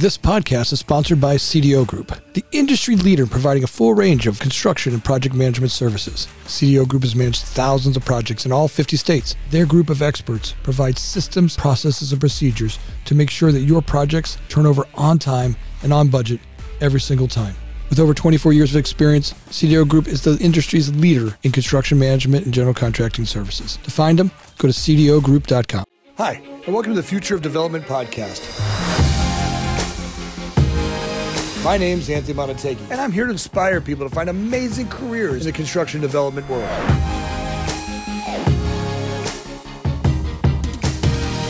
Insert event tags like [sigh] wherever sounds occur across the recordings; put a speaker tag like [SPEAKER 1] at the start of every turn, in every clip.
[SPEAKER 1] This podcast is sponsored by CDO Group, the industry leader in providing a full range of construction and project management services. CDO Group has managed thousands of projects in all 50 states. Their group of experts provides systems, processes, and procedures to make sure that your projects turn over on time and on budget every single time. With over 24 years of experience, CDO Group is the industry's leader in construction management and general contracting services. To find them, go to cdogroup.com. Hi, and welcome to the Future of Development podcast. My name's Anthony Montague, and I'm here to inspire people to find amazing careers in the construction development world.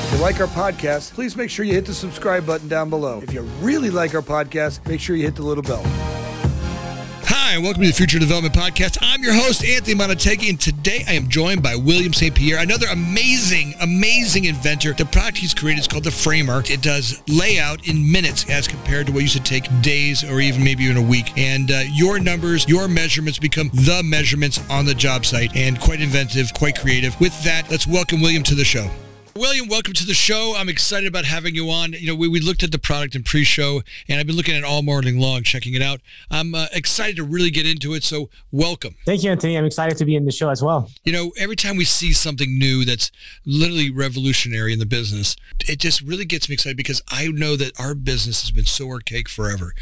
[SPEAKER 1] If you like our podcast, please make sure you hit the subscribe button down below. If you really like our podcast, make sure you hit the little bell. Hi, welcome to the Future Development Podcast. I'm your host, Anthony Montague, and today I am joined by William St. Pierre, another amazing, amazing inventor. The product he's created is called the Framer. It does layout in minutes as compared to what used to take days or even maybe even a week. And uh, your numbers, your measurements become the measurements on the job site, and quite inventive, quite creative. With that, let's welcome William to the show. William, welcome to the show. I'm excited about having you on. You know, we, we looked at the product in pre-show, and I've been looking at it all morning long, checking it out. I'm uh, excited to really get into it. So, welcome.
[SPEAKER 2] Thank you, Anthony. I'm excited to be in the show as well.
[SPEAKER 1] You know, every time we see something new that's literally revolutionary in the business, it just really gets me excited because I know that our business has been so archaic forever,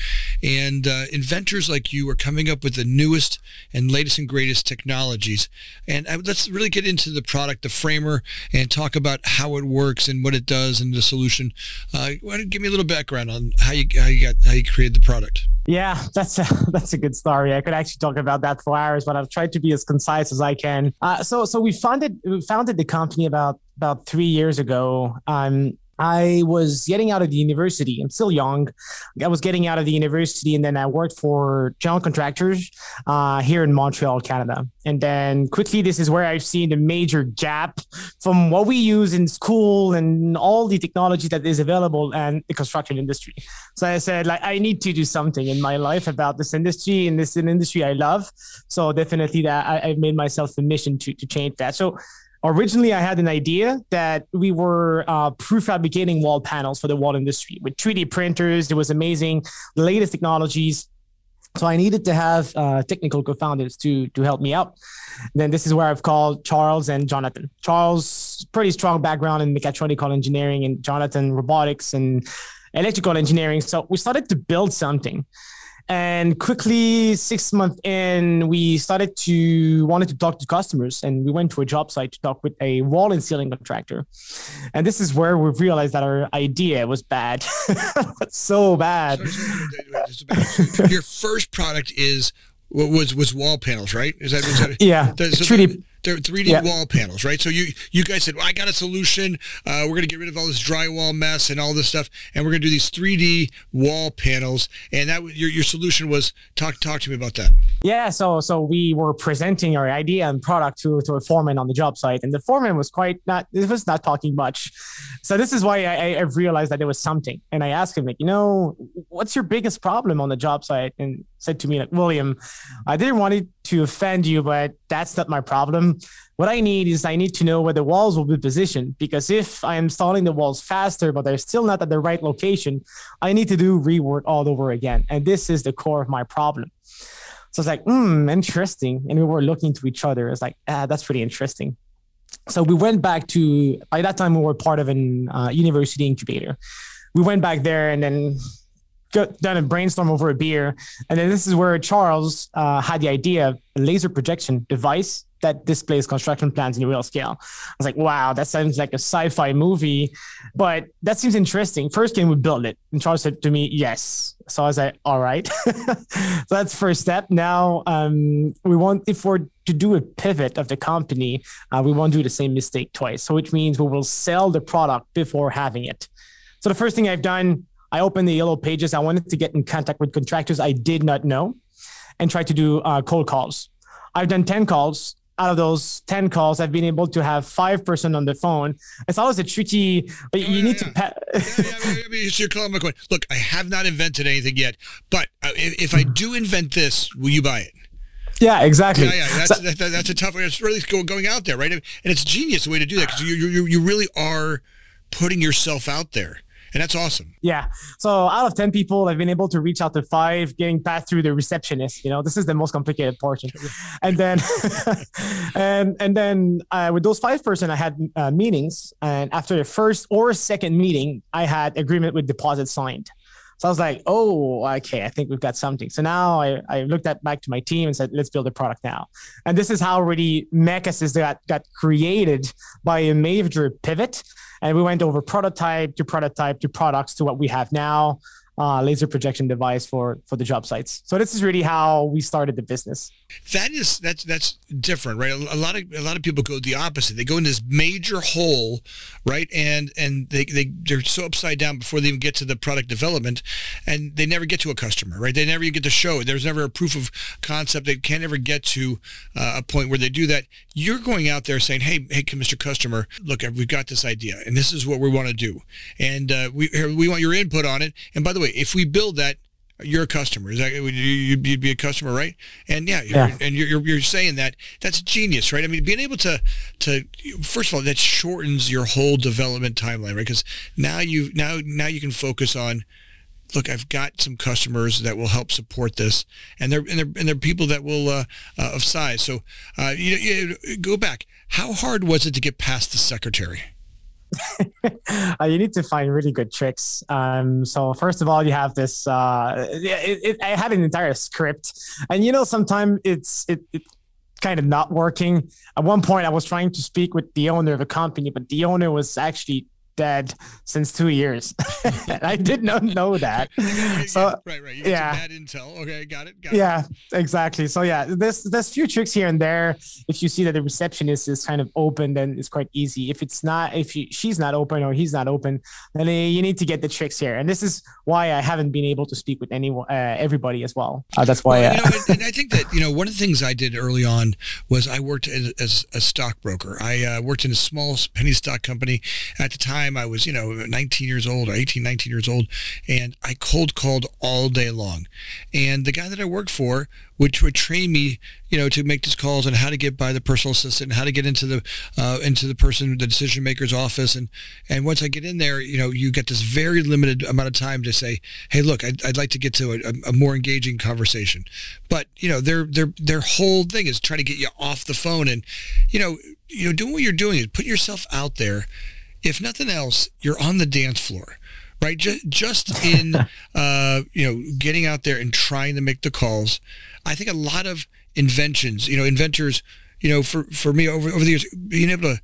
[SPEAKER 1] and uh, inventors like you are coming up with the newest and latest and greatest technologies. And I, let's really get into the product, the framer, and talk about how it works and what it does and the solution. Uh, give me a little background on how you how you got how you created the product?
[SPEAKER 2] Yeah, [laughs] that's a, [laughs] that's a good story. I could actually talk about that for hours, but I've tried to be as concise as I can. Uh, so so we founded we founded the company about about three years ago. Um, I was getting out of the university. I'm still young. I was getting out of the university, and then I worked for general contractors uh, here in Montreal, Canada. And then quickly, this is where I've seen the major gap from what we use in school and all the technology that is available and the construction industry. So I said, like, I need to do something in my life about this industry, and this is an industry I love. So definitely, that I, have made myself a mission to to change that. So originally I had an idea that we were uh, prefabricating wall panels for the wall industry with 3D printers. It was amazing, the latest technologies. So I needed to have uh, technical co-founders to to help me out. then this is where I've called Charles and Jonathan. Charles, pretty strong background in mechatronical engineering, and Jonathan, robotics and electrical engineering. So we started to build something and quickly six months in we started to wanted to talk to customers. And we went to a job site to talk with a wall and ceiling contractor. And this is where we realized that our idea was bad. [laughs] So bad.
[SPEAKER 1] Your first product is was was wall panels right?
[SPEAKER 2] Is that, is that [laughs] yeah so 3d
[SPEAKER 1] they're 3D yeah. wall panels, right? So you you guys said, well, I got a solution. Uh, we're going to get rid of all this drywall mess and all this stuff, and we're going to do these 3D wall panels. And that your your solution was talk talk to me about that.
[SPEAKER 2] Yeah, so so we were presenting our idea and product to to a foreman on the job site, and the foreman was quite not. It was not talking much. So this is why I, I realized that there was something, and I asked him like, you know, what's your biggest problem on the job site? And said to me like, William, I didn't want to offend you, but that's not my problem. What I need is I need to know where the walls will be positioned because if I am installing the walls faster, but they're still not at the right location, I need to do rework all over again. And this is the core of my problem. So it's like, hmm, interesting. And we were looking to each other. It's like, ah, that's pretty interesting. So we went back to, by that time, we were part of an uh, university incubator. We went back there and then done a brainstorm over a beer. And then this is where Charles uh, had the idea of a laser projection device that displays construction plans in real scale. I was like, wow, that sounds like a sci-fi movie, but that seems interesting. First, can we build it? And Charles said to me, yes. So I was like, all right. [laughs] so that's first step. Now um, we want, if we're to do a pivot of the company, uh, we won't do the same mistake twice. So which means we will sell the product before having it. So the first thing I've done I opened the yellow pages. I wanted to get in contact with contractors I did not know and try to do uh, cold calls. I've done 10 calls. Out of those 10 calls, I've been able to have five person on the phone. It's always a tricky, but you yeah, need yeah. to. Pa- yeah,
[SPEAKER 1] yeah, yeah, yeah, you're calling my. Look, I have not invented anything yet, but uh, if, if I do invent this, will you buy it?
[SPEAKER 2] Yeah, exactly.
[SPEAKER 1] Yeah, yeah, that's, so, that, that's a tough. It's really going out there, right? And it's genius the way to do that because you, you, you really are putting yourself out there and that's awesome.
[SPEAKER 2] Yeah. So out of ten people, I've been able to reach out to five, getting passed through the receptionist. You know, this is the most complicated portion, and then [laughs] and and then uh, with those five person, I had uh, meetings, and after the first or second meeting, I had agreement with deposit signed. So I was like, oh, okay, I think we've got something. So now I, I looked at back to my team and said, let's build a product now. And this is how really Mechasys got, got created by a major pivot. And we went over prototype to prototype to products to what we have now uh, laser projection device for for the job sites. So this is really how we started the business.
[SPEAKER 1] That is that's that's different, right? A, lot of a lot of people go the opposite. They go in this major hole, right? And and they they they're so upside down before they even get to the product development, and they never get to a customer, right? They never get to show. it. There's never a proof of concept. They can't ever get to uh, a point where they do that. You're going out there saying, "Hey, hey, Mr. Customer, look, we've got this idea, and this is what we want to do, and uh, we we want your input on it. And by the way." Way, if we build that, you're a customer. Is that you'd be a customer, right? And yeah, yeah. and you're, you're saying that that's genius, right? I mean, being able to to first of all, that shortens your whole development timeline, right? Because now you now now you can focus on. Look, I've got some customers that will help support this, and they're and they're and they're people that will uh, uh, of size. So, uh, you, you go back. How hard was it to get past the secretary? [laughs]
[SPEAKER 2] uh, you need to find really good tricks. Um, so first of all, you have this. Uh, it, it, I had an entire script, and you know, sometimes it's it, it kind of not working. At one point, I was trying to speak with the owner of a company, but the owner was actually dead since two years. [laughs] I did not know that. [laughs]
[SPEAKER 1] so right, right. You yeah, bad intel. Okay, got it. Got
[SPEAKER 2] yeah, it. exactly. So yeah, there's there's few tricks here and there. If you see that the receptionist is kind of open, then it's quite easy. If it's not, if you, she's not open or he's not open, then you need to get the tricks here. And this is why I haven't been able to speak with anyone, uh, everybody as well. Uh, that's why.
[SPEAKER 1] Well, you know, and, and, I think that you know one of the things I did early on was I worked as, as a stockbroker. I uh, worked in a small penny stock company at the time time I was, you know, 19 years old or 18, 19 years old, and I cold called all day long. And the guy that I worked for, which would train me, you know, to make these calls and how to get by the personal assistant, and how to get into the uh, into the person, the decision maker's office, and and once I get in there, you know, you get this very limited amount of time to say, hey, look, I'd, I'd like to get to a, a more engaging conversation, but you know, their their their whole thing is trying to get you off the phone, and you know, you know, doing what you're doing is put yourself out there if nothing else, you're on the dance floor, right? Just, just in, [laughs] uh, you know, getting out there and trying to make the calls. I think a lot of inventions, you know, inventors, you know, for, for me over, over the years, being able to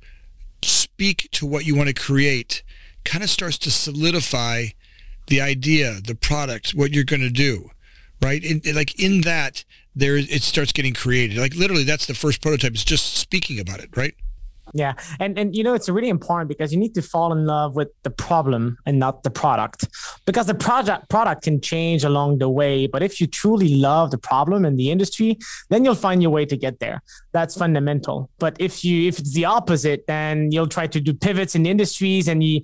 [SPEAKER 1] speak to what you want to create kind of starts to solidify the idea, the product, what you're going to do, right? And, and like in that, there it starts getting created. Like literally, that's the first prototype. It's just speaking about it, right?
[SPEAKER 2] Yeah, and and you know it's really important because you need to fall in love with the problem and not the product, because the project product can change along the way. But if you truly love the problem and the industry, then you'll find your way to get there. That's fundamental. But if you if it's the opposite, then you'll try to do pivots in industries, and you,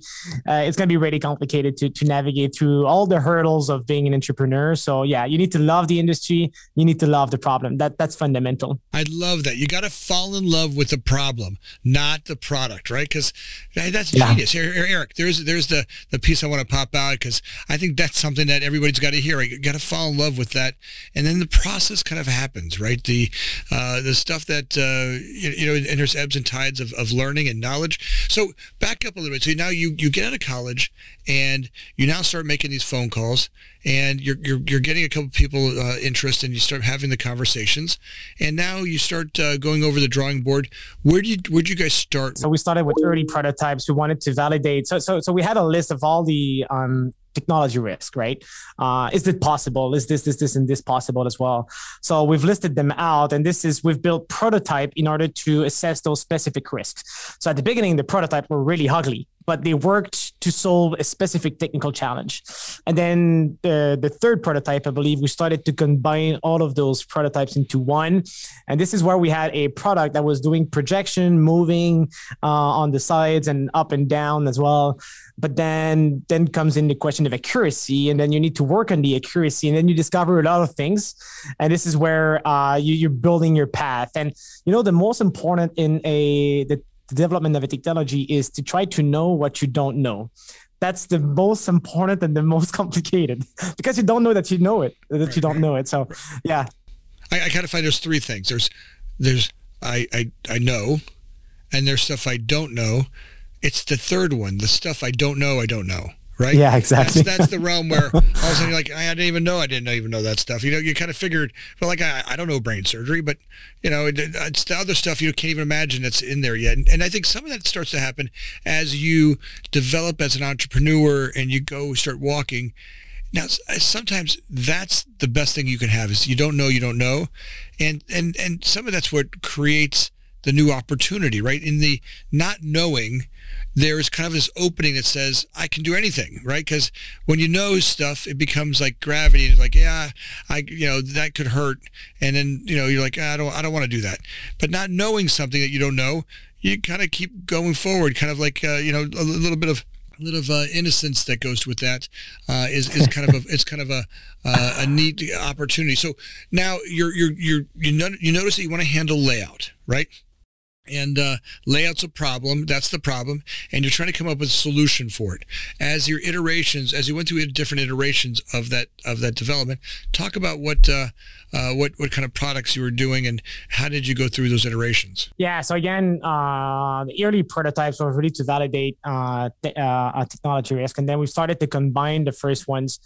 [SPEAKER 2] uh, it's going to be really complicated to to navigate through all the hurdles of being an entrepreneur. So yeah, you need to love the industry. You need to love the problem. That that's fundamental.
[SPEAKER 1] I love that. You got to fall in love with the problem not the product, right? Because that's yeah. genius. Here, here, Eric, there's there's the the piece I want to pop out because I think that's something that everybody's got to hear. You got to fall in love with that, and then the process kind of happens, right? The uh, the stuff that uh, you, you, know, and there's ebbs and tides of, of learning and knowledge. So back up a little bit. So now you you get out of college and you now start making these phone calls and you're, you're, you're getting a couple people uh, interest and you start having the conversations and now you start uh, going over the drawing board where did you where did you guys start
[SPEAKER 2] so we started with early prototypes we wanted to validate so so, so we had a list of all the um, technology risk, right? Uh, is it possible? Is this, this, this, and this possible as well? So we've listed them out, and this is we've built prototype in order to assess those specific risks. So at the beginning, the prototype were really ugly, but they worked to solve a specific technical challenge. And then the, the third prototype, I believe, we started to combine all of those prototypes into one. And this is where we had a product that was doing projection, moving uh, on the sides and up and down as well. But then then comes in the question of accuracy, and then you need to work on the accuracy, and then you discover a lot of things. And this is where uh, you, you're building your path. And you know the most important in a the the development of a technology is to try to know what you don't know. That's the most important and the most [laughs] complicated because you don't know that you know it that right, you don't know it. So yeah.
[SPEAKER 1] I, I kind of find there's three things. There's there's I, I i know and there's stuff i don't know. It's the third one the stuff i don't know i don't know right?
[SPEAKER 2] Yeah, exactly.
[SPEAKER 1] That's, that's the [laughs] realm where all of a sudden you're like, I didn't even know I didn't even know that stuff. You know, you kind of figured, well, like I, I don't know brain surgery, but you know, it, it's the other stuff you can't even imagine that's in there yet. And, and I think some of that starts to happen as you develop as an entrepreneur and you go start walking. Now, uh, sometimes that's the best thing you can have is you don't know, you don't know, and and and some of that's what creates the new opportunity, right? In the not knowing there is kind of this opening that says I can do anything, right? Because when you know stuff, it becomes like gravity. And it's like, yeah, I, you know, that could hurt, and then you know, you're like, I don't, I don't want to do that. But not knowing something that you don't know, you kind of keep going forward, kind of like, uh, you know, a little bit of a little of uh, innocence that goes with that uh, is is kind of a [laughs] it's kind of a uh, a neat opportunity. So now you're you're you're you, know, you notice that you want to handle layout, right? And uh, layout's a problem that's the problem and you're trying to come up with a solution for it. As your iterations as you went through different iterations of that of that development talk about what uh, uh, what what kind of products you were doing and how did you go through those iterations?
[SPEAKER 2] Yeah so again uh, the early prototypes were really to validate uh, the, uh, technology risk and then we started to combine the first ones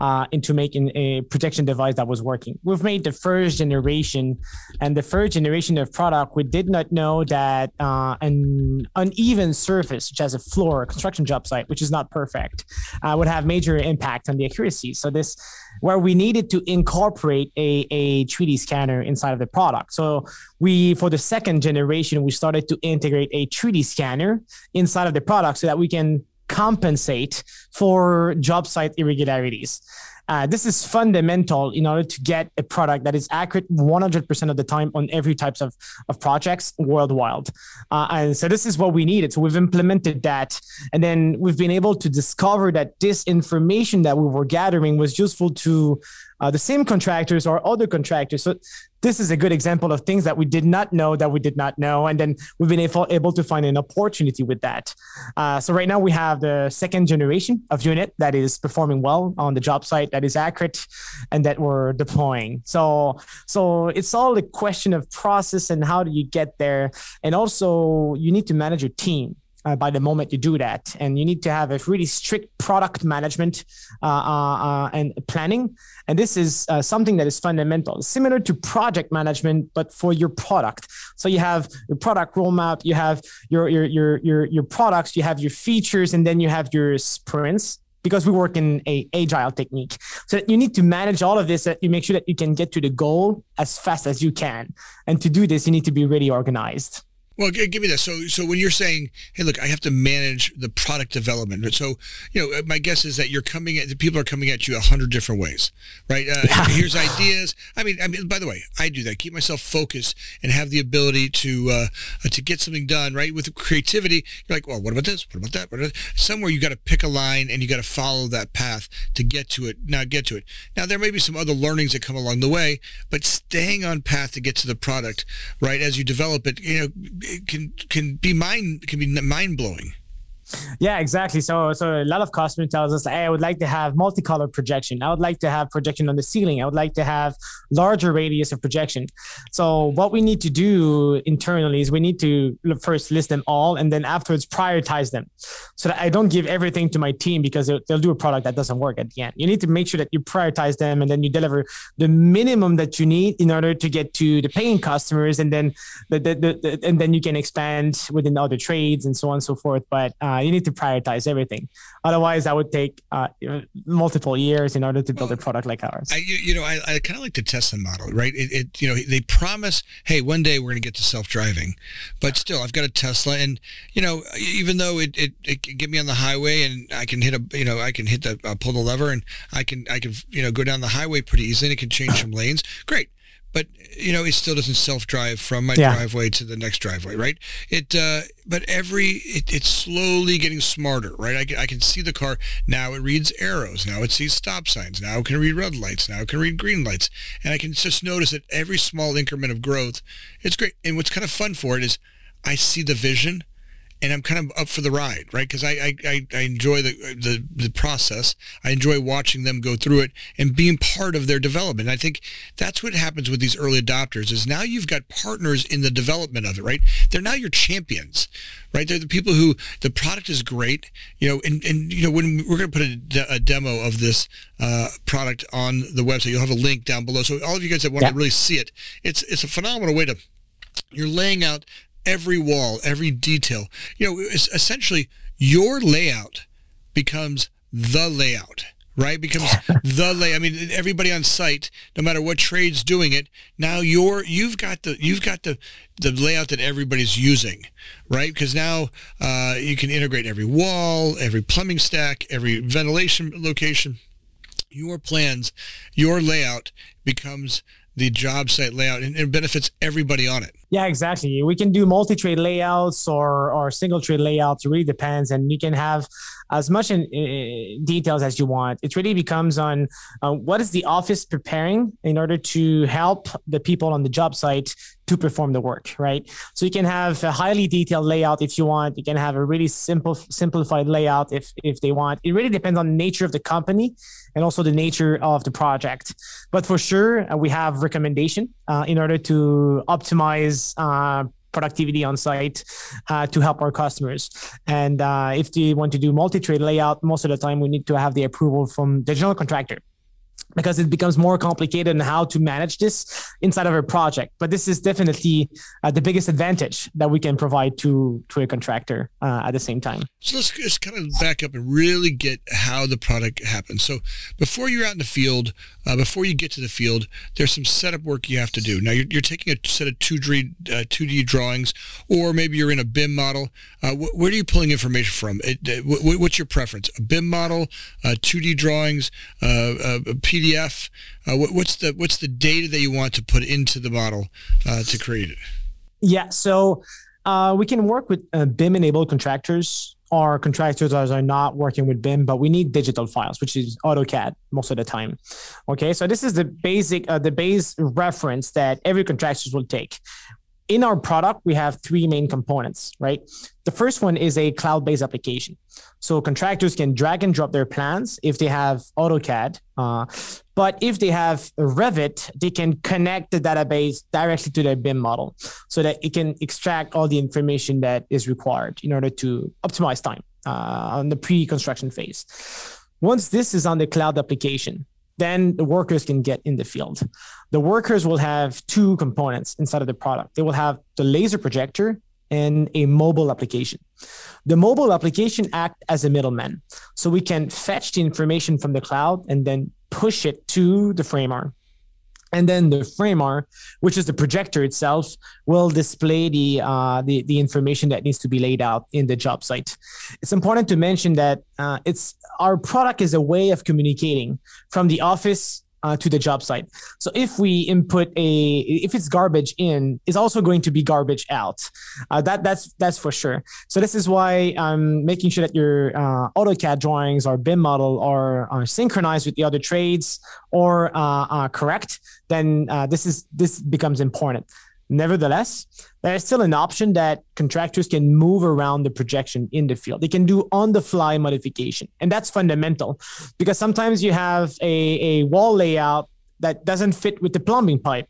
[SPEAKER 2] uh, into making a projection device that was working. We've made the first generation, and the first generation of product, we did not know that uh, an uneven surface, such as a floor, a construction job site, which is not perfect, uh, would have major impact on the accuracy. So this, where we needed to incorporate a, a 3D scanner inside of the product. So we, for the second generation, we started to integrate a 3D scanner inside of the product so that we can compensate for job site irregularities. Uh, this is fundamental in order to get a product that is accurate 100% of the time on every types of, of projects worldwide. Uh, and so this is what we needed. So we've implemented that. And then we've been able to discover that this information that we were gathering was useful to uh, the same contractors or other contractors. So this is a good example of things that we did not know that we did not know. And then we've been able, able to find an opportunity with that. Uh, so right now we have the second generation of unit that is performing well on the job site that is accurate and that we're deploying. So, so it's all a question of process and how do you get there? And also you need to manage your team uh, by the moment you do that. And you need to have a really strict product management uh, uh, uh and planning. And this is uh, something that is fundamental, similar to project management, but for your product. So you have your product roadmap, you have your your your your, your products, you have your features, and then you have your sprints because we work in a agile technique. So you need to manage all of this that you make sure that you can get to the goal as fast as you can. And to do this, you need to be really organized.
[SPEAKER 1] Well, give me that. So, so when you're saying, "Hey, look, I have to manage the product development," so you know, my guess is that you're coming at people are coming at you a hundred different ways, right? Uh, yeah. Here's ideas. I mean, I mean, by the way, I do that. Keep myself focused and have the ability to uh, to get something done. Right with creativity, you're like, well, what about this? What about that? What about Somewhere you got to pick a line and you got to follow that path to get to it. Now, get to it. Now, there may be some other learnings that come along the way, but staying on path to get to the product, right, as you develop it, you know can can be mind can be mind blowing.
[SPEAKER 2] Yeah, exactly. So, so a lot of customers tells us, "Hey, I would like to have multicolored projection. I would like to have projection on the ceiling. I would like to have larger radius of projection." So, what we need to do internally is we need to first list them all, and then afterwards prioritize them, so that I don't give everything to my team because they'll, they'll do a product that doesn't work at the end. You need to make sure that you prioritize them, and then you deliver the minimum that you need in order to get to the paying customers, and then the, the, the, the and then you can expand within other trades and so on and so forth. But uh, you need to prioritize everything. Otherwise, that would take uh, multiple years in order to build well, a product like ours.
[SPEAKER 1] I, you know, I, I kind of like to test the Tesla model, right? It, it, you know, they promise, hey, one day we're going to get to self-driving, but still, I've got a Tesla, and you know, even though it, it, it can get me on the highway and I can hit a, you know, I can hit the uh, pull the lever and I can I can you know go down the highway pretty easily and it can change [laughs] some lanes. Great but you know it still doesn't self-drive from my yeah. driveway to the next driveway right? It uh, but every it, it's slowly getting smarter right? I can, I can see the car. Now it reads arrows. Now it sees stop signs. Now it can read red lights. Now it can read green lights. And i can just notice that every small increment of growth it's great. And what's kind of fun for it is i see the vision and I'm kind of up for the ride, right? Because I, I, I enjoy the, the the process. I enjoy watching them go through it and being part of their development. I think that's what happens with these early adopters is now you've got partners in the development of it, right? They're now your champions, right? They're the people who the product is great, you know, and, and you know when we're going to put a, de- a, demo of this uh, product on the website, you'll have a link down below. So all of you guys that want yeah. to really see it, it's it's a phenomenal way to you're laying out every wall, every detail. You know, it's essentially your layout becomes the layout right? Becomes [laughs] the lay. I mean, everybody on site, no matter what trade's doing it, now you're you've got the you've got the the layout that everybody's using, right? Because now uh, you can integrate every wall, every plumbing stack, every ventilation location. Your plans, your layout becomes the job site layout and it benefits everybody on it.
[SPEAKER 2] Yeah, exactly. We can do multi-trade layouts or or single trade layouts. It really depends, and you can have as much in, uh, details as you want. It really becomes on uh, what is the office preparing in order to help the people on the job site to perform the work, right? So you can have a highly detailed layout if you want. You can have a really simple simplified layout if if they want. It really depends on the nature of the company and also the nature of the project. But for sure, uh, we have recommendation uh, in order to optimize uh, productivity on site uh, to help our customers. And uh, if they want to do multi-trade layout, most of the time we need to have the approval from the general contractor because it becomes more complicated in how to manage this inside of a project. But this is definitely uh, the biggest advantage that we can provide to to a contractor uh, at the same time.
[SPEAKER 1] So let's just kind of back up and really get how the product happens. So before you're out in the field, uh, before you get to the field, there's some setup work you have to do. Now you're, you're taking a set of 2D, 2D uh, drawings, or maybe you're in a BIM model. Uh, wh- where are you pulling information from? It, uh, wh- what's your preference? A BIM model, 2D drawings, a PDF? Uh, what, what's the what's the data that you want to put into the model uh, to create it?
[SPEAKER 2] Yeah, so uh, we can work with BIM enabled contractors or contractors that are not working with BIM, but we need digital files, which is AutoCAD most of the time. Okay, so this is the basic, uh, the base reference that every contractor will take in our product, we have three main components, right? The first one is a cloud based application. So contractors can drag and drop their plans if they have AutoCAD. Uh, but if they have Revit, they can connect the database directly to their BIM model so that it can extract all the information that is required in order to optimize time uh, on the pre construction phase. Once this is on the cloud application, then the workers can get in the field. The workers will have two components inside of the product. They will have the laser projector and a mobile application. The mobile application act as a middleman. So we can fetch the information from the cloud and then push it to the framer and then the framer, which is the projector itself, will display the, uh, the the information that needs to be laid out in the job site. It's important to mention that uh, it's our product is a way of communicating from the office uh, to the job site. So if we input a, if it's garbage in, it's also going to be garbage out. Uh, that that's that's for sure. So this is why I'm making sure that your uh, AutoCAD drawings or BIM model are, are synchronized with the other trades or uh, correct. Then uh, this is this becomes important. Nevertheless, there is still an option that contractors can move around the projection in the field. They can do on the fly modification. And that's fundamental because sometimes you have a, a wall layout that doesn't fit with the plumbing pipe.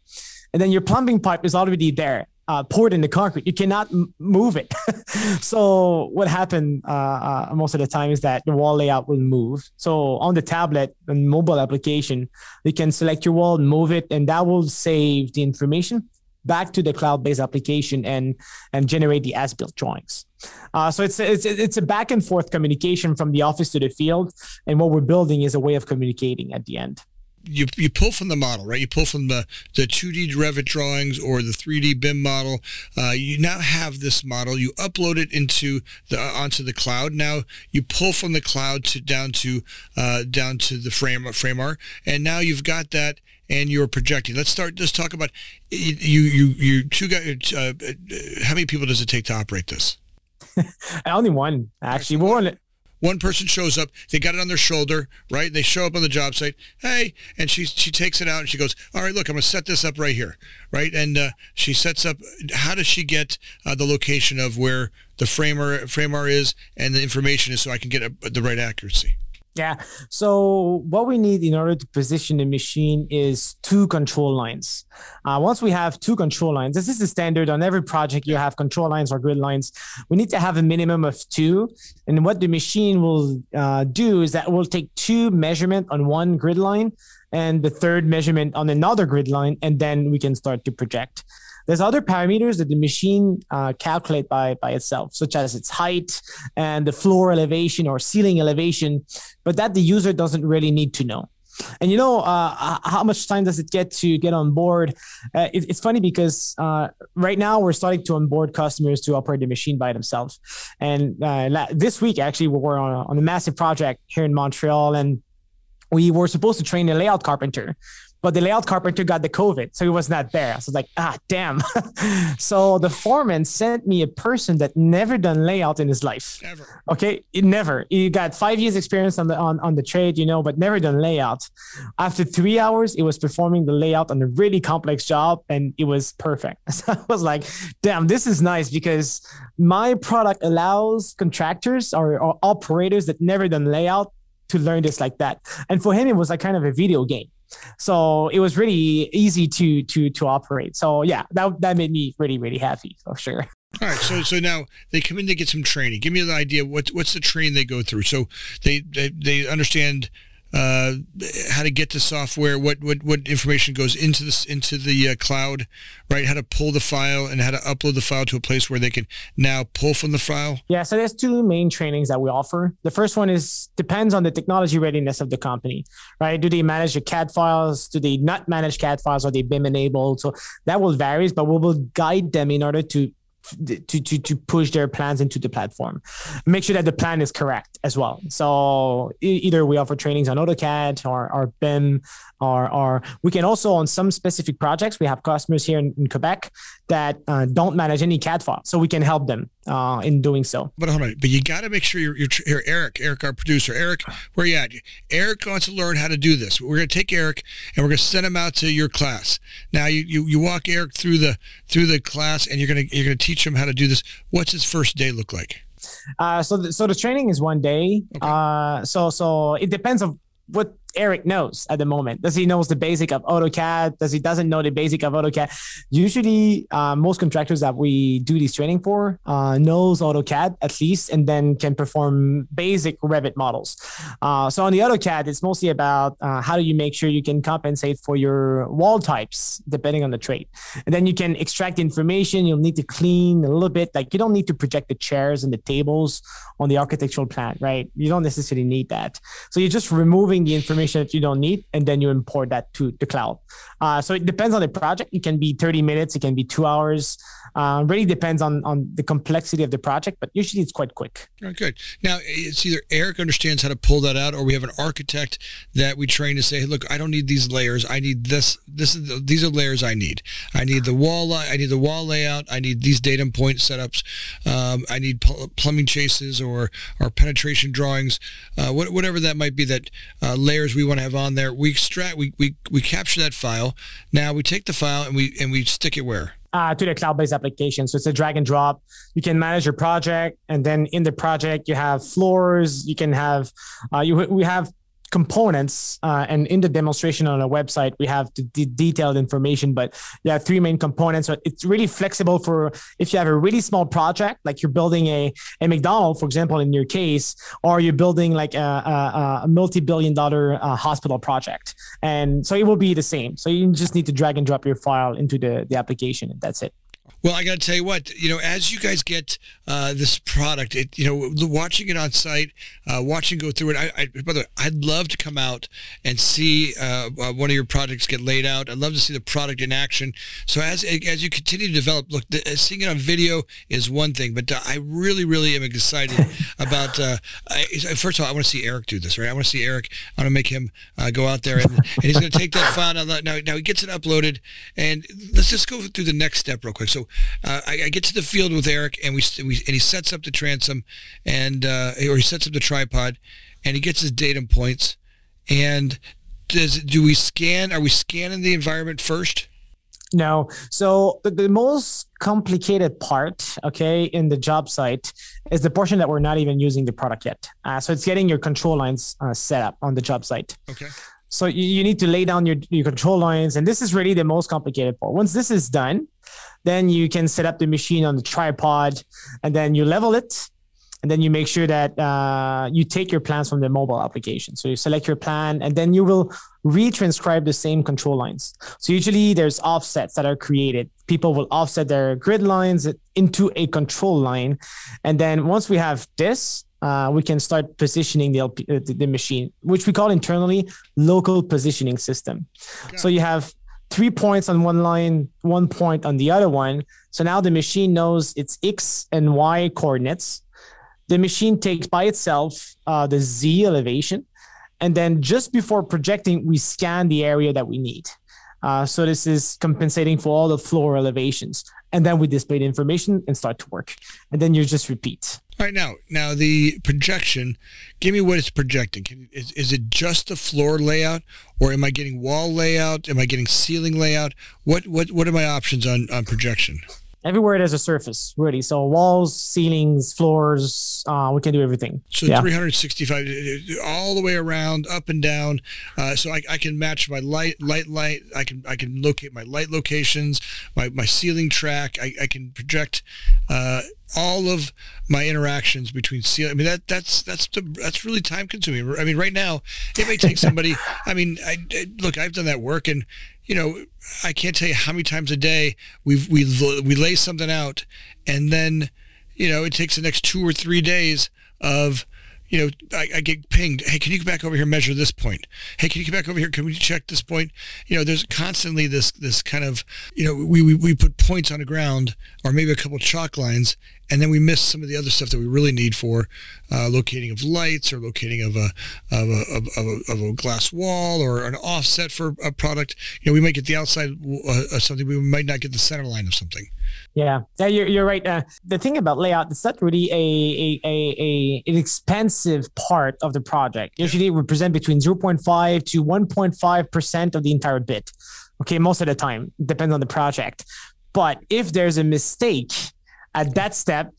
[SPEAKER 2] And then your plumbing pipe is already there, uh, poured in the concrete. You cannot m- move it. [laughs] so what happened uh, uh, most of the time is that the wall layout will move. So on the tablet and mobile application, you can select your wall, move it, and that will save the information back to the cloud-based application and and generate the as-built drawings. Uh, so it's it's it's a back and forth communication from the office to the field, and what we're building is a way of communicating at the end.
[SPEAKER 1] You, you pull from the model, right? You pull from the, the 2D Revit drawings or the 3D BIM model. Uh, you now have this model. You upload it into the onto the cloud. Now you pull from the cloud to down to uh, down to the frame Framer, and now you've got that and you're projecting. Let's start. Let's talk about you. You you two guys. Uh, how many people does it take to operate this? [laughs]
[SPEAKER 2] Only one actually. We're
[SPEAKER 1] one person shows up, they got it on their shoulder, right? They show up on the job site, hey, and she she takes it out and she goes, all right, look, I'm gonna set this up right here, right? And uh, she sets up. How does she get uh, the location of where the framer framer is and the information is, so I can get a, the right accuracy?
[SPEAKER 2] Yeah. So what we need in order to position the machine is two control lines. Uh, once we have two control lines, this is the standard on every project. You have control lines or grid lines. We need to have a minimum of two. And what the machine will uh, do is that we'll take two measurement on one grid line and the third measurement on another grid line, and then we can start to project. There's other parameters that the machine uh, calculate by, by itself, such as its height and the floor elevation or ceiling elevation, but that the user doesn't really need to know. And you know, uh, how much time does it get to get on board? Uh, it, it's funny because uh, right now we're starting to onboard customers to operate the machine by themselves. And uh, this week, actually, we were on a, on a massive project here in Montreal, and we were supposed to train a layout carpenter but the layout carpenter got the COVID, so he was not there. So I was like, ah, damn. [laughs] so the foreman sent me a person that never done layout in his life. Never. Okay, it never. He got five years experience on the on, on the trade, you know, but never done layout. After three hours, it was performing the layout on a really complex job, and it was perfect. [laughs] So I was like, damn, this is nice because my product allows contractors or, or operators that never done layout to learn this like that. And for him, it was like kind of a video game so it was really easy to to to operate. So yeah, that that made me really really happy for sure.
[SPEAKER 1] All right, so so now they come in to get some training. Give me an idea what what's the training they go through. So they they, they understand uh, how to get the software, what, what, what information goes into this into the uh, cloud, right? How to pull the file and how to upload the file to a place where they can now pull from the file.
[SPEAKER 2] Yeah, so there's two main trainings that we offer. The first one is depends on the technology readiness of the company, right? Do they manage the CAD files? Do they not manage CAD files? Are they BIM enabled? So that will vary, but we will guide them in order to to, to, to push their plans into the platform. Make sure that the plan is correct as well. So either we offer trainings on AutoCAD or, or BIM, or, or we can also on some specific projects, we have customers here in, in Quebec that uh, don't manage any CAD file. So we can help them uh, in doing so.
[SPEAKER 1] But hold on, but you got to make sure you're, you're, you're, Eric, Eric, our producer. Eric, where you at? Eric wants to learn how to do this. We're going to take Eric and we're going to send him out to your class. Now you, you, you walk Eric through the through the class and you're going to you're going to teach him how to do this. What's his first day look like?
[SPEAKER 2] Uh, so the, so the training is one day. Okay. Uh, so so it depends of what Eric knows at the moment. Does he knows the basic of AutoCAD? Does he doesn't know the basic of AutoCAD? Usually, uh, most contractors that we do this training for uh, knows AutoCAD at least, and then can perform basic Revit models. Uh, so on the AutoCAD, it's mostly about uh, how do you make sure you can compensate for your wall types depending on the trade, and then you can extract information. You'll need to clean a little bit. Like you don't need to project the chairs and the tables on the architectural plan, right? You don't necessarily need that. So you're just removing the information information that you don't need, and then you import that to the cloud. Uh, so it depends on the project. It can be 30 minutes, it can be two hours. Uh, really depends on on the complexity of the project, but usually it's quite quick.
[SPEAKER 1] Oh, good. Now it's either Eric understands how to pull that out, or we have an architect that we train to say, hey, "Look, I don't need these layers. I need this. This is the, these are layers I need. I need the wall. I need the wall layout. I need these datum point setups. Um, I need pl- plumbing chases or or penetration drawings, uh, what, whatever that might be. That uh, layers we want to have on there. We extract. We, we we capture that file. Now we take the file and we and we stick it where
[SPEAKER 2] uh, to the cloud-based application. So it's a drag and drop. You can manage your project, and then in the project you have floors. You can have uh, you we have components uh, and in the demonstration on our website we have the d- detailed information but have three main components. So it's really flexible for if you have a really small project like you're building a, a mcdonald's for example in your case or you're building like a, a, a multi-billion dollar uh, hospital project. And so it will be the same. So you just need to drag and drop your file into the, the application and that's it
[SPEAKER 1] well, I got to tell you what, you know, as you guys get uh, this product, it, you know, watching it on site, uh, watching go through it. I, I, by the way, I'd love to come out and see uh, uh one of your projects get laid out. I'd love to see the product in action. So as as you continue to develop, look, the, uh, seeing it on video is one thing, but uh, I really, really am excited [laughs] about. I, first of all, I want to see Eric do this, right? I want to see Eric. I want to make him go out there and, and he's going to take that [laughs] file now, now. Now he gets it uploaded, and let's just go through the next step real quick. So uh, I, I, get to the field with Eric, and we, we and he sets up the transom, and uh, or he sets up the tripod, and he gets his datum points. And does do we scan? Are we scanning the environment first?
[SPEAKER 2] No. So the, the, most complicated part, okay, in the job site is the portion that we're not even using the product yet. Uh, so it's getting your control lines uh, set up on the job site.
[SPEAKER 1] Okay.
[SPEAKER 2] So you, you need to lay down your, your control lines, and this is really the most complicated part. Once this is done, then you can set up the machine on the tripod, and then you level it and then you make sure that uh, you take your plans from the mobile application. So you select your plan, and then you will retranscribe the same control lines. So usually there's offsets that are created. People will offset their grid lines into a control line, and then once we have this, uh, we can start positioning the, LP, uh, the, the machine, which we call internally local positioning system. Okay. So you have three points on one line, one point on the other one. So now the machine knows its x and y coordinates the machine takes by itself uh, the Z elevation. And then just before projecting, we scan the area that we need. Uh, so this is compensating for all the floor elevations. And then we display the information and start to work. And then you just repeat.
[SPEAKER 1] All right now, now the projection. Give me what it's projecting. Can, is, is it just the floor layout, or am I getting wall layout? Am I getting ceiling layout? What what what are my options on on projection?
[SPEAKER 2] Everywhere there's a surface really so walls ceilings floors uh, we can do everything
[SPEAKER 1] so yeah. 365 all the way around up and down uh, so I, I, can match my light light light i can i can locate my light locations my, my ceiling track i, I can project uh, all of my interactions between ceiling. I mean that that's that's the, that's really time consuming. I mean right now it may take somebody. I mean I, I, look I've done that work and you know, I can't tell you how many times a day we we we lay something out, and then, you know, it takes the next two or three days of you know, I, I, get pinged. Hey, can you come back over here and measure this point? Hey, can you come back over here? Can we check this point? You know, there's constantly this this kind of, you know, we we, we put points on the ground or maybe a couple chalk lines, and then we miss some of the other stuff that we really need for uh, locating of lights or locating of a of a, of a, of a glass wall or an offset for a product. You know, we might get the outside uh, of something, we might not get the center line of something.
[SPEAKER 2] Yeah, yeah, you're, you're right. Uh, the thing about layout, it's not really a, a, a, a an expensive part of the project. Usually, it represent between 0.5 to 1.5 percent of the entire bit. Okay, most of the time, depends on the project. But if there's a mistake at that step,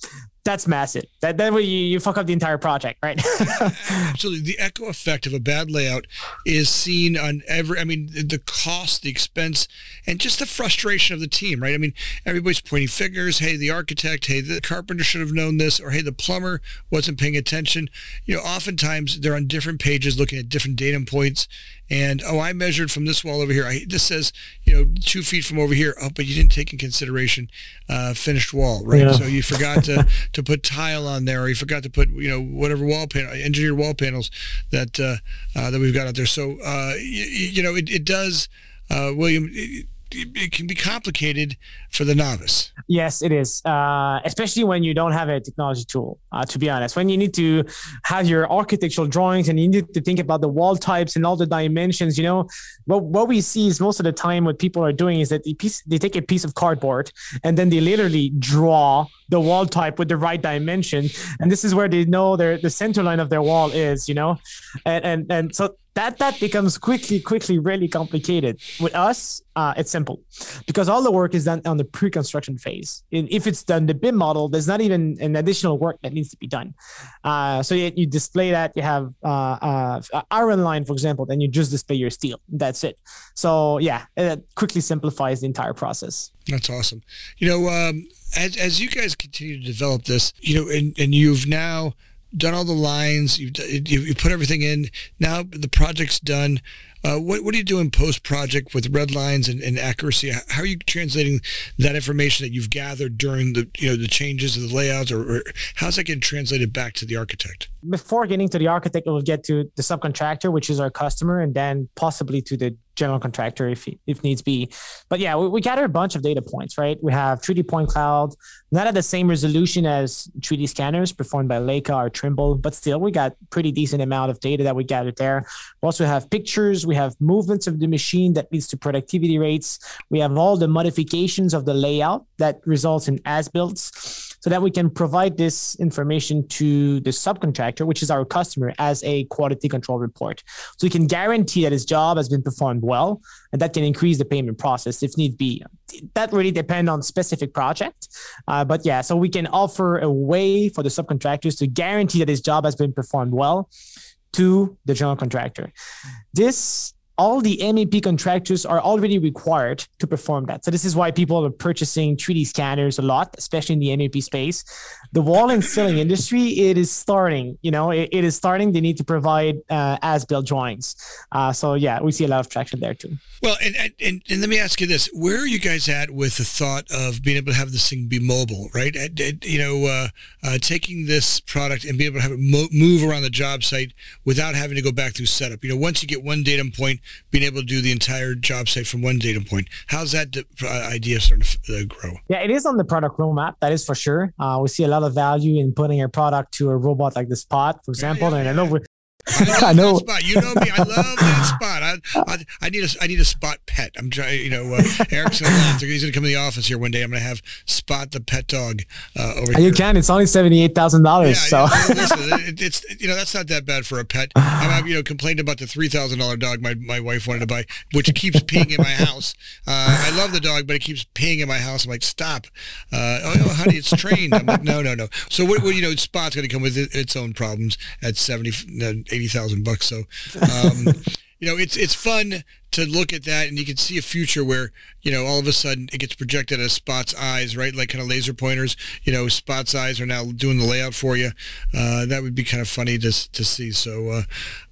[SPEAKER 2] that's massive. That that way you, you fuck up the entire project, right? [laughs]
[SPEAKER 1] Absolutely. The echo effect of a bad layout is seen on every. I mean, the cost, the expense, and just the frustration of the team, right? I mean, everybody's pointing fingers. Hey, the architect. Hey, the carpenter should have known this, or hey, the plumber wasn't paying attention. You know, oftentimes they're on different pages looking at different datum points, and oh, I measured from this wall over here. I, this says you know two feet from over here. Oh, but you didn't take in consideration uh, finished wall, right? Yeah. So you forgot to [laughs] to put tile on there, or you forgot to put you know whatever wall panel, engineered wall panels that uh, uh, that we've got out there. So uh, you, you, know it, it does, uh, William. It, it can be complicated for the novice.
[SPEAKER 2] Yes, it is, uh, especially when you don't have a technology tool. Uh, to be honest, when you need to have your architectural drawings and you need to think about the wall types and all the dimensions, you know, what what we see is most of the time what people are doing is that they piece they take a piece of cardboard and then they literally draw the wall type with the right dimension, and this is where they know their the center line of their wall is, you know, and and and so that that becomes quickly quickly really complicated. With us uh, it's simple. Because all the work is done on the pre-construction phase. And if it's done the BIM model there's not even an additional work that needs to be done. Uh, so you, you, display that you have uh, uh, iron line for example then you just display your steel. That's it. So yeah it quickly simplifies the entire process.
[SPEAKER 1] That's awesome. You know um, as, as you guys continue to develop this you know and, and you've now done all the lines, you've, you put everything in. Now the project's done. Uh, what, what are you doing post project with red lines and, and, accuracy? How are you translating that information that you've gathered during the you know the changes of the layouts, or, or how's that getting translated back to the architect?
[SPEAKER 2] Before getting to the architect, we'll get to the subcontractor, which is our customer, and then possibly to the general contractor if if needs be. But yeah, we, we gather a bunch of data points, right? We have 3D point cloud, not at the same resolution as 3D scanners performed by Leica or Trimble, but still we got pretty decent amount of data that we gathered there. We also have pictures, we have movements of the machine that leads to productivity rates. We have all the modifications of the layout that results in as builds so that we can provide this information to the subcontractor, which is our customer, as a quality control report. So we can guarantee that his job has been performed well, and that can increase the payment process if need be. That really depends on specific project, uh, but yeah, so we can offer a way for the subcontractors to guarantee that his job has been performed well to the general contractor. This all the MEP contractors are already required to perform that. So this is why people are purchasing 3D scanners a lot, especially in the MEP space. The wall and ceiling industry, it is starting. You know, it, it is starting. They need to provide uh, as-built drawings. Uh, so yeah, we see a lot of traction there too.
[SPEAKER 1] Well, and, and and let me ask you this: Where are you guys at with the thought of being able to have this thing be mobile? Right, you know, uh, uh, taking this product and being able to have it mo- move around the job site without having to go back through setup. You know, once you get one datum point, being able to do the entire job site from one data point. How's that uh, idea starting to uh, grow?
[SPEAKER 2] Yeah, it is on the product roadmap. That is for sure. Uh, we see a lot of value in putting a product to a robot like the Spot, for example. Yeah, yeah, and I know
[SPEAKER 1] I, [laughs] I know. spot. You know me. I love that spot. I, I, I, need a I need a spot pet. I'm trying. You know, uh, Eric's gonna he's gonna come to the office here one day. I'm gonna have Spot the pet dog uh, over
[SPEAKER 2] you here. You can. It's only seventy eight thousand dollars.
[SPEAKER 1] Yeah, so [laughs] listen, it, it's you know that's not that bad for a pet. I'm you know complained about the three thousand dollar dog my my wife wanted to buy, which keeps peeing in my house. Uh, I love the dog, but it keeps peeing in my house. I'm like, stop. Uh, oh, honey, it's trained. I'm like, no, no, no. So what, what you know, Spot's gonna come with its own problems at 70, 80,000 bucks. So, um, [laughs] you know, it's it's fun to look at that, and you can see a future where you know all of a sudden it gets projected as Spot's eyes, right? Like kind of laser pointers. You know, Spot's eyes are now doing the layout for you. Uh, that would be kind of funny to to see. So, uh,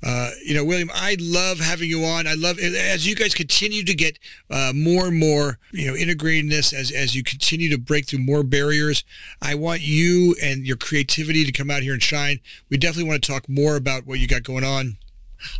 [SPEAKER 1] uh, you know, William, I love having you on. I love as you guys continue to get uh, more and more, you know, integrating this as as you continue to break through more barriers. I want you and your creativity to come out here and shine. We definitely want to talk more about what you got going on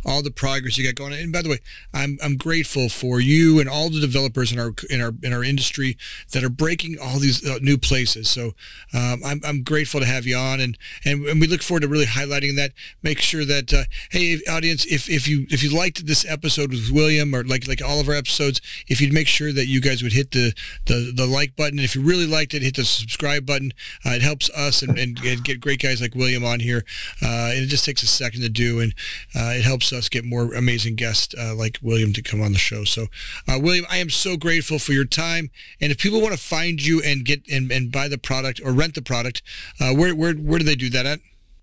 [SPEAKER 1] all the progress you got going. And by the way, I'm I'm grateful for you and all the developers in our in our in our industry that are breaking all these uh, new places. So um, I'm I'm grateful to have you on, and, and and we look forward to really highlighting that. Make sure that uh, hey audience, if if you if you liked this episode with William or like like all of our episodes, if you'd make sure that you guys would hit the the, the like button. And if you really liked it, hit the subscribe button. Uh, it helps us and, and, and, get great guys like William on here. Uh, and it just takes a second to do, and uh, it helps us get more amazing guests uh, like William to come on the show. So, uh, William, I am so grateful for your time. And if people want to find you and get and, and buy the product or rent the product, uh, where where where do they do that at?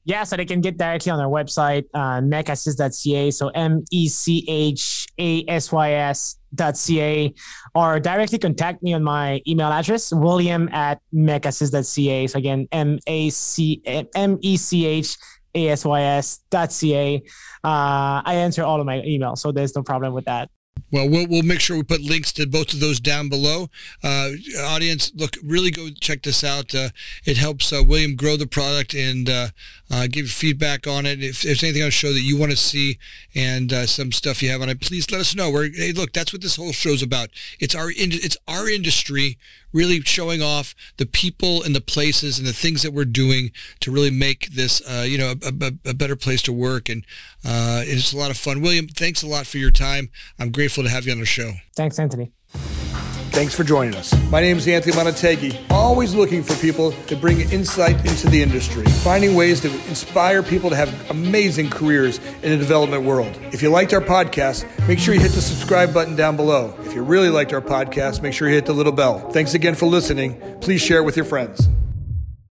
[SPEAKER 2] Yeah, so they can get directly on our website, uh, mechasys.ca. So M E C H A S Y S.ca, or directly contact me on my email address, william at mechasys.ca. So again, M A C M E C H asys.ca. Uh, I answer all of my emails, so there's no problem with that.
[SPEAKER 1] Well, we'll we'll make sure we put links to both of those down below. Uh, audience, look, really go check this out. Uh, it helps uh, William grow the product and uh, uh, give feedback on it. If, if, there's anything on the show that you want to see and uh, some stuff you have on it, please let us know. We're, hey, look, that's what this whole show's about. It's our it's our industry really showing off the people and the places and the things that we're doing to really make this, uh, you know, a, a, a, better place to work. And uh, it's a lot of fun. William, thanks a lot for your time. I'm grateful to have you on the show.
[SPEAKER 2] Thanks, Anthony.
[SPEAKER 1] Thanks for joining us. My name is Anthony Montague, always looking for people to bring insight into the industry, finding ways to inspire people to have amazing careers in the development world. If you liked our podcast, make sure you hit the subscribe button down below. If you really liked our podcast, make sure you hit the little bell. Thanks again for listening. Please share it with your friends.